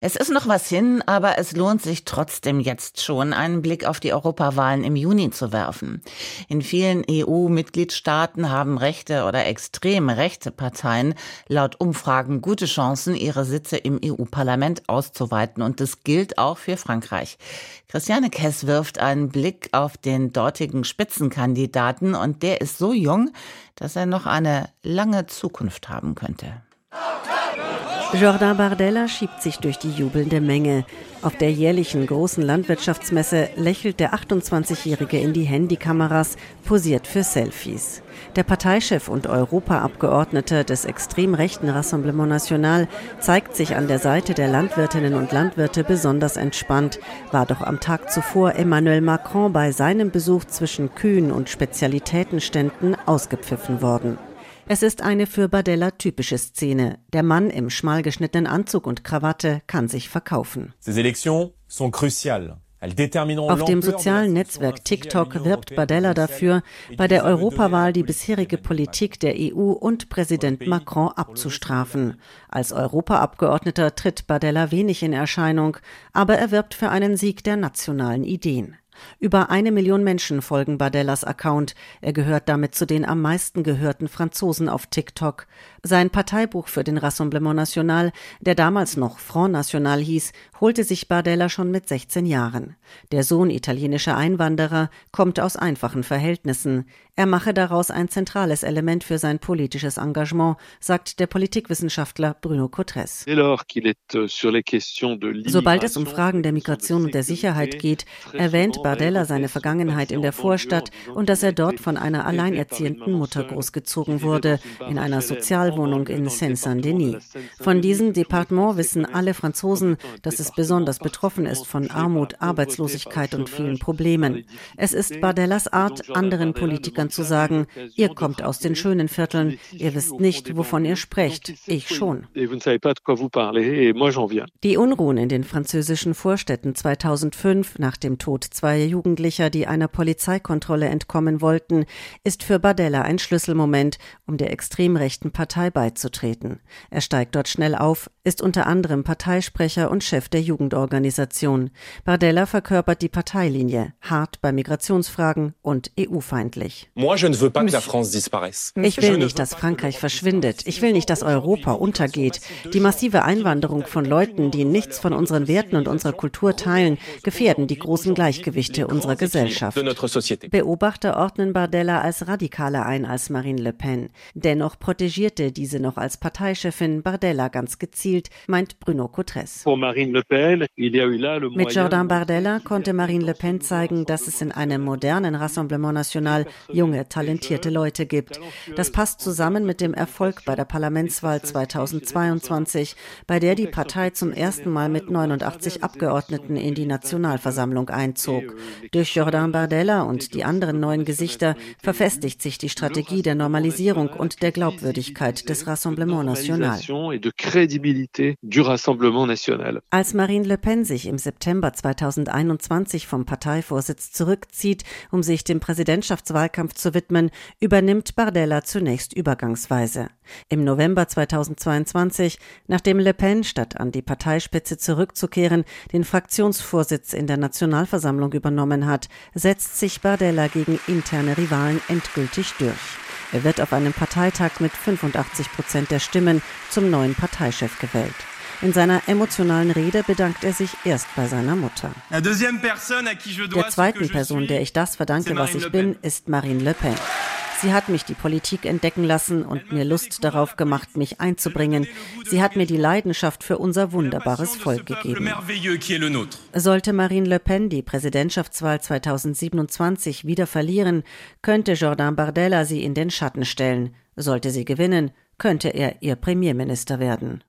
es ist noch was hin, aber es lohnt sich trotzdem jetzt schon, einen Blick auf die Europawahlen im Juni zu werfen. In vielen EU-Mitgliedstaaten haben rechte oder extrem rechte Parteien laut Umfragen gute Chancen, ihre Sitze im EU-Parlament auszuweiten. Und das gilt auch für Frankreich. Christiane Kess wirft einen Blick auf den dortigen Spitzenkandidaten und der ist so jung, dass er noch eine lange Zukunft haben könnte. Jordan Bardella schiebt sich durch die jubelnde Menge. Auf der jährlichen großen Landwirtschaftsmesse lächelt der 28-Jährige in die Handykameras, posiert für Selfies. Der Parteichef und Europaabgeordnete des extrem rechten Rassemblement National zeigt sich an der Seite der Landwirtinnen und Landwirte besonders entspannt, war doch am Tag zuvor Emmanuel Macron bei seinem Besuch zwischen Kühen und Spezialitätenständen ausgepfiffen worden. Es ist eine für Bardella typische Szene. Der Mann im schmal geschnittenen Anzug und Krawatte kann sich verkaufen. Auf dem sozialen Netzwerk TikTok wirbt Bardella dafür, bei der Europawahl die bisherige Politik der EU und Präsident Macron abzustrafen. Als Europaabgeordneter tritt Bardella wenig in Erscheinung, aber er wirbt für einen Sieg der nationalen Ideen. Über eine Million Menschen folgen Bardellas Account. Er gehört damit zu den am meisten gehörten Franzosen auf TikTok. Sein Parteibuch für den Rassemblement National, der damals noch Front National hieß, holte sich Bardella schon mit 16 Jahren. Der Sohn italienischer Einwanderer kommt aus einfachen Verhältnissen. Er mache daraus ein zentrales Element für sein politisches Engagement, sagt der Politikwissenschaftler Bruno Cotres. Euh, Sobald es um Fragen der Migration und der Sicherheit geht, erwähnt Bardella seine Vergangenheit in der Vorstadt und dass er dort von einer alleinerziehenden Mutter großgezogen wurde, in einer Sozialwohnung in Seine-Saint-Denis. Von diesem Departement wissen alle Franzosen, dass es besonders betroffen ist von Armut, Arbeitslosigkeit und vielen Problemen. Es ist Bardellas Art, anderen Politikern Kindern zu sagen, ihr kommt aus den schönen Vierteln, ihr wisst nicht, wovon ihr sprecht, ich schon. Die Unruhen in den französischen Vorstädten 2005 nach dem Tod zweier Jugendlicher, die einer Polizeikontrolle entkommen wollten, ist für Bardella ein Schlüsselmoment, um der extrem rechten Partei beizutreten. Er steigt dort schnell auf, ist unter anderem Parteisprecher und Chef der Jugendorganisation. Bardella verkörpert die Parteilinie, hart bei Migrationsfragen und EU-feindlich. Ich will nicht, dass Frankreich verschwindet. Ich will nicht, dass Europa untergeht. Die massive Einwanderung von Leuten, die nichts von unseren Werten und unserer Kultur teilen, gefährden die großen Gleichgewichte unserer Gesellschaft. Beobachter ordnen Bardella als radikaler ein als Marine Le Pen. Dennoch protegierte diese noch als Parteichefin Bardella ganz gezielt, meint Bruno Cotres. Mit Jordan Bardella konnte Marine Le Pen zeigen, dass es in einem modernen Rassemblement National junge, talentierte Leute gibt. Das passt zusammen mit dem Erfolg bei der Parlamentswahl 2022, bei der die Partei zum ersten Mal mit 89 Abgeordneten in die Nationalversammlung einzog. Durch Jordan Bardella und die anderen neuen Gesichter verfestigt sich die Strategie der Normalisierung und der Glaubwürdigkeit des Rassemblement National. Als Marine Le Pen sich im September 2021 vom Parteivorsitz zurückzieht, um sich dem Präsidentschaftswahlkampf zu widmen, übernimmt Bardella zunächst übergangsweise. Im November 2022, nachdem Le Pen statt an die Parteispitze zurückzukehren, den Fraktionsvorsitz in der Nationalversammlung übernommen hat, setzt sich Bardella gegen interne Rivalen endgültig durch. Er wird auf einem Parteitag mit 85 Prozent der Stimmen zum neuen Parteichef gewählt. In seiner emotionalen Rede bedankt er sich erst bei seiner Mutter. Der zweiten Person, der ich das verdanke, was ich bin, ist Marine Le Pen. Sie hat mich die Politik entdecken lassen und mir Lust darauf gemacht, mich einzubringen. Sie hat mir die Leidenschaft für unser wunderbares Volk gegeben. Sollte Marine Le Pen die Präsidentschaftswahl 2027 wieder verlieren, könnte Jordan Bardella sie in den Schatten stellen. Sollte sie gewinnen, könnte er ihr Premierminister werden.